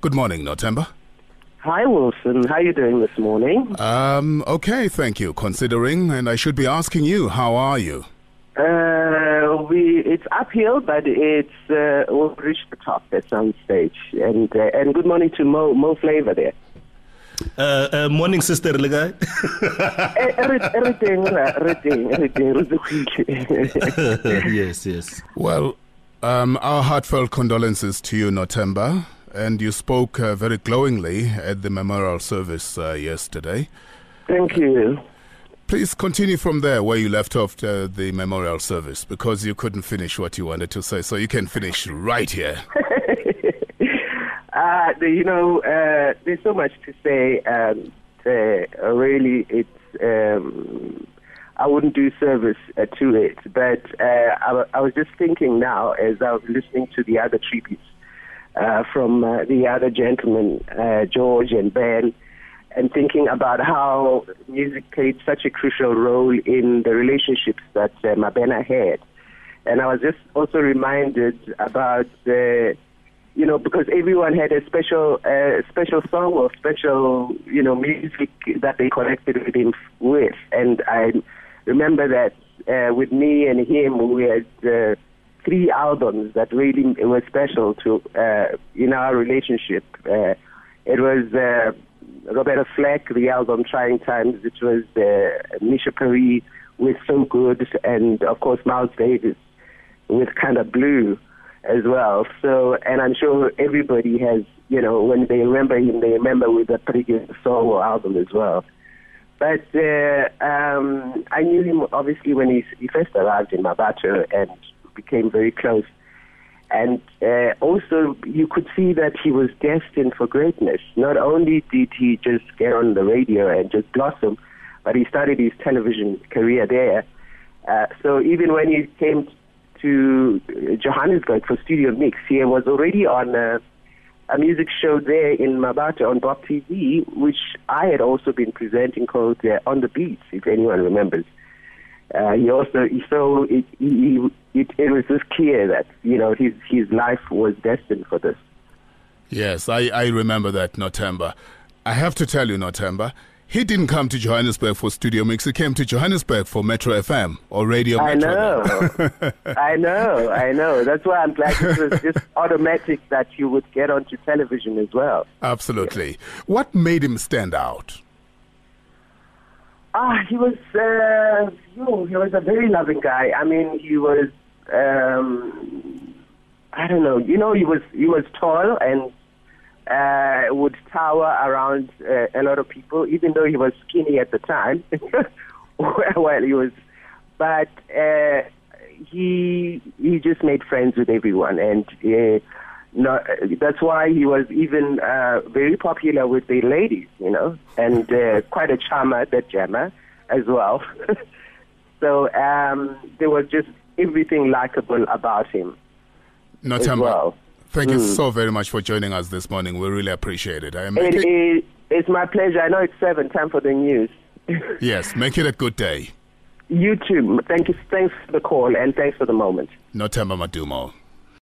Good morning, Nothemba. Hi, Wilson. How are you doing this morning? Um, okay, thank you. Considering, and I should be asking you, how are you? Uh, we it's uphill, but it's uh, we'll reach the top at some stage. And uh, and good morning to Mo Mo Flavor there. Uh, uh, morning, sister Legai. Every- everything, uh, everything, everything. yes, yes. Well, um, our heartfelt condolences to you, Nothemba. And you spoke uh, very glowingly at the memorial service uh, yesterday. Thank you. Please continue from there where you left off uh, the memorial service because you couldn't finish what you wanted to say. So you can finish right here. Uh, you know, uh, there's so much to say. Um, uh, really, it's um, I wouldn't do service uh, to it, but uh, I, I was just thinking now as I was listening to the other tributes uh, from uh, the other gentlemen, uh, George and Ben, and thinking about how music played such a crucial role in the relationships that uh, Mabena had. And I was just also reminded about the, you know, because everyone had a special, uh, special song or special, you know, music that they connected with him with. And I remember that uh, with me and him, we had uh, three albums that really were special to uh, in our relationship. Uh, it was uh, Roberta Flack, the album Trying Times. It was uh, Mica Paris with So Good, and of course Miles Davis with Kind of Blue as well. So, and I'm sure everybody has, you know, when they remember him, they remember with a good song or album as well. But uh, um, I knew him obviously when he, he first arrived in Mmabatho and became very close. And uh, also, you could see that he was destined for greatness. Not only did he just get on the radio and just blossom, but he started his television career there. Uh, so even when he came to Johannesburg for Studio Mix, he was already on a, a music show there in Mmabatho on Bop TV, which I had also been presenting called uh, On the Beats, if anyone remembers. Uh, he also so it, he, it it was just clear that you know his his life was destined for this. Yes, I, I remember that, Nothemba. I have to tell you, Nothemba, he didn't come to Johannesburg for Studio Mix. He came to Johannesburg for Metro FM or Radio I Metro. know, I know, I know. That's why I'm glad it was just automatic that you would get onto television as well. Absolutely. What made him stand out? Ah, he was, uh, yo, he was a very loving guy. I mean, he was, um, I don't know, you know, he was he was tall and uh, would tower around uh, a lot of people, even though he was skinny at the time. well, he was, but uh, he he just made friends with everyone, and uh, no, that's why he was even uh, very popular with the ladies, you know, and uh, quite a charmer, that jammer as well. so um, there was just everything likable about him as Nothemba, well. thank you so very much for joining us this morning. We really appreciate it. I It it- it's my pleasure. I know it's seven, time for the news. yes, make it a good day. You too. Thank you. Thanks for the call and thanks for the moment. Nothemba Madumo.